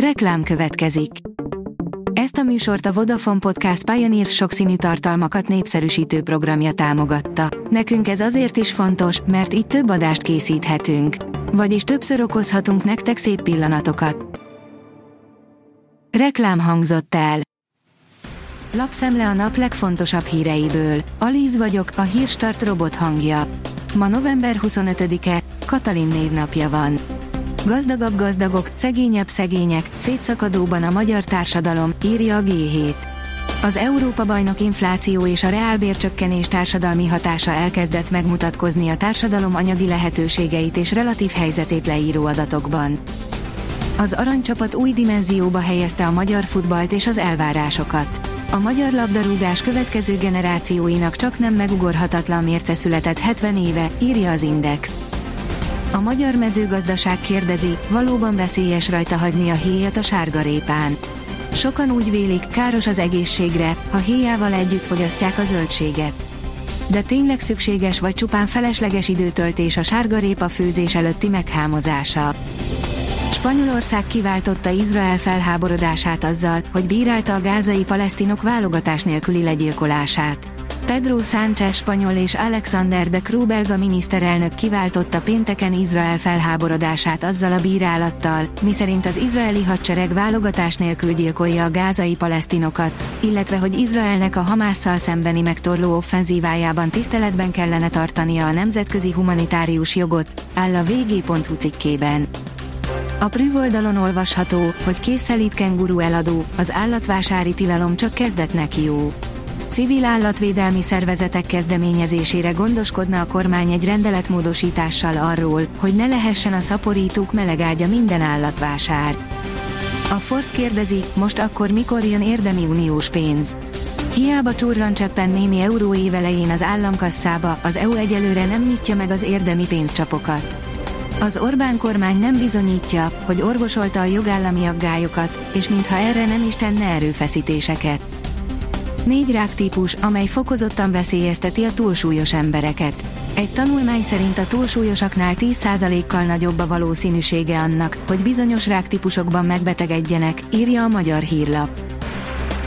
Reklám következik. Ezt a műsort a Vodafone Podcast Pioneer sokszínű tartalmakat népszerűsítő programja támogatta. Nekünk ez azért is fontos, mert így több adást készíthetünk. Vagyis többször okozhatunk nektek szép pillanatokat. Reklám hangzott el. Lapszemle a nap legfontosabb híreiből. Alíz vagyok, a hírstart robot hangja. Ma november 25-e, Katalin névnapja van. Gazdagabb gazdagok, szegényebb szegények, szétszakadóban a magyar társadalom, írja a G7. Az Európa-bajnok infláció és a reálbércsökkenés társadalmi hatása elkezdett megmutatkozni a társadalom anyagi lehetőségeit és relatív helyzetét leíró adatokban. Az aranycsapat új dimenzióba helyezte a magyar futballt és az elvárásokat. A magyar labdarúgás következő generációinak csak nem megugorhatatlan mérce született 70 éve, írja az Index. A magyar mezőgazdaság kérdezi, valóban veszélyes rajta hagyni a héjat a sárgarépán. Sokan úgy vélik, káros az egészségre, ha héjával együtt fogyasztják a zöldséget. De tényleg szükséges vagy csupán felesleges időtöltés a sárgarépa főzés előtti meghámozása. Spanyolország kiváltotta Izrael felháborodását azzal, hogy bírálta a gázai palesztinok válogatás nélküli legyilkolását. Pedro Sánchez spanyol és Alexander de Croo belga miniszterelnök kiváltotta pénteken Izrael felháborodását azzal a bírálattal, miszerint az izraeli hadsereg válogatás nélkül gyilkolja a gázai palesztinokat, illetve hogy Izraelnek a Hamásszal szembeni megtorló offenzívájában tiszteletben kellene tartania a nemzetközi humanitárius jogot, áll a vg.hu cikkében. A Prüv oldalon olvasható, hogy készelít kenguru eladó, az állatvásári tilalom csak kezdetnek jó. Civil állatvédelmi szervezetek kezdeményezésére gondoskodna a kormány egy rendeletmódosítással arról, hogy ne lehessen a szaporítók melegágya minden állatvásár. A Force kérdezi, most akkor mikor jön érdemi uniós pénz? Hiába csurran cseppen némi euró évelején az államkasszába, az EU egyelőre nem nyitja meg az érdemi pénzcsapokat. Az Orbán kormány nem bizonyítja, hogy orvosolta a jogállami aggályokat, és mintha erre nem is tenne erőfeszítéseket. Négy ráktípus, amely fokozottan veszélyezteti a túlsúlyos embereket. Egy tanulmány szerint a túlsúlyosaknál 10%-kal nagyobb a valószínűsége annak, hogy bizonyos ráktípusokban megbetegedjenek, írja a magyar hírlap.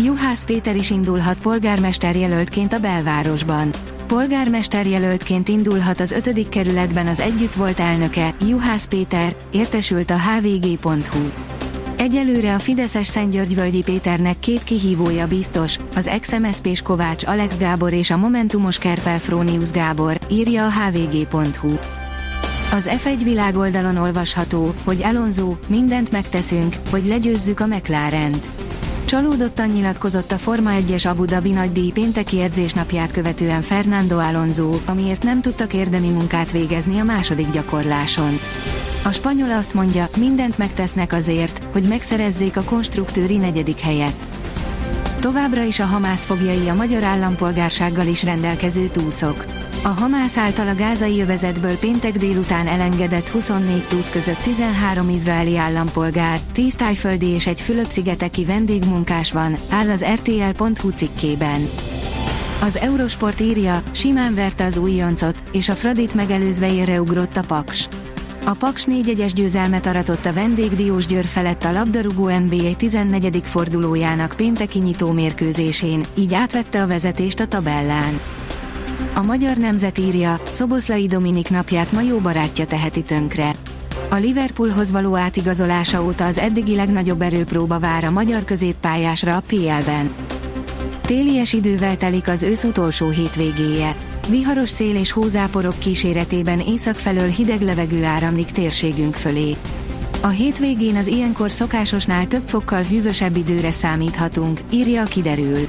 Juhász Péter is indulhat polgármester jelöltként a belvárosban. Polgármester jelöltként indulhat az 5. kerületben az együtt volt elnöke, Juhász Péter, értesült a hvg.hu. Egyelőre a Fideszes Szentgyörgyvölgyi Péternek két kihívója biztos, az ex-MSZP-s Kovács Alex Gábor és a Momentumos Kerpel Frónius Gábor, írja a hvg.hu. Az F1 világoldalon olvasható, hogy Alonso, mindent megteszünk, hogy legyőzzük a McLaren-t. Csalódottan nyilatkozott a Forma 1-es Abu Dhabi nagydíj pénteki edzésnapját követően Fernando Alonso, amiért nem tudtak érdemi munkát végezni a második gyakorláson. A spanyol azt mondja, mindent megtesznek azért, hogy megszerezzék a konstruktőri negyedik helyet. Továbbra is a Hamász fogjai a magyar állampolgársággal is rendelkező túszok. A Hamász által a gázai övezetből péntek délután elengedett 24 túsz között 13 izraeli állampolgár, 10 tájföldi és egy Fülöp-szigeteki vendégmunkás van, áll az rtl.hu cikkében. Az Eurosport írja, simán verte az újoncot, és a Fradit megelőzve érre ugrott a Paks. A Paks négyegyes győzelmet aratott a vendég Diós Győr felett a labdarúgó NBA 14. fordulójának pénteki nyitó mérkőzésén, így átvette a vezetést a tabellán. A magyar nemzet írja, Szoboszlai Dominik napját ma jó barátja teheti tönkre. A Liverpoolhoz való átigazolása óta az eddigi legnagyobb erőpróba vár a magyar középpályásra a PL-ben. Télies idővel telik az ősz utolsó hétvégéje. Viharos szél és hózáporok kíséretében észak felől hideg levegő áramlik térségünk fölé. A hétvégén az ilyenkor szokásosnál több fokkal hűvösebb időre számíthatunk, írja a kiderül.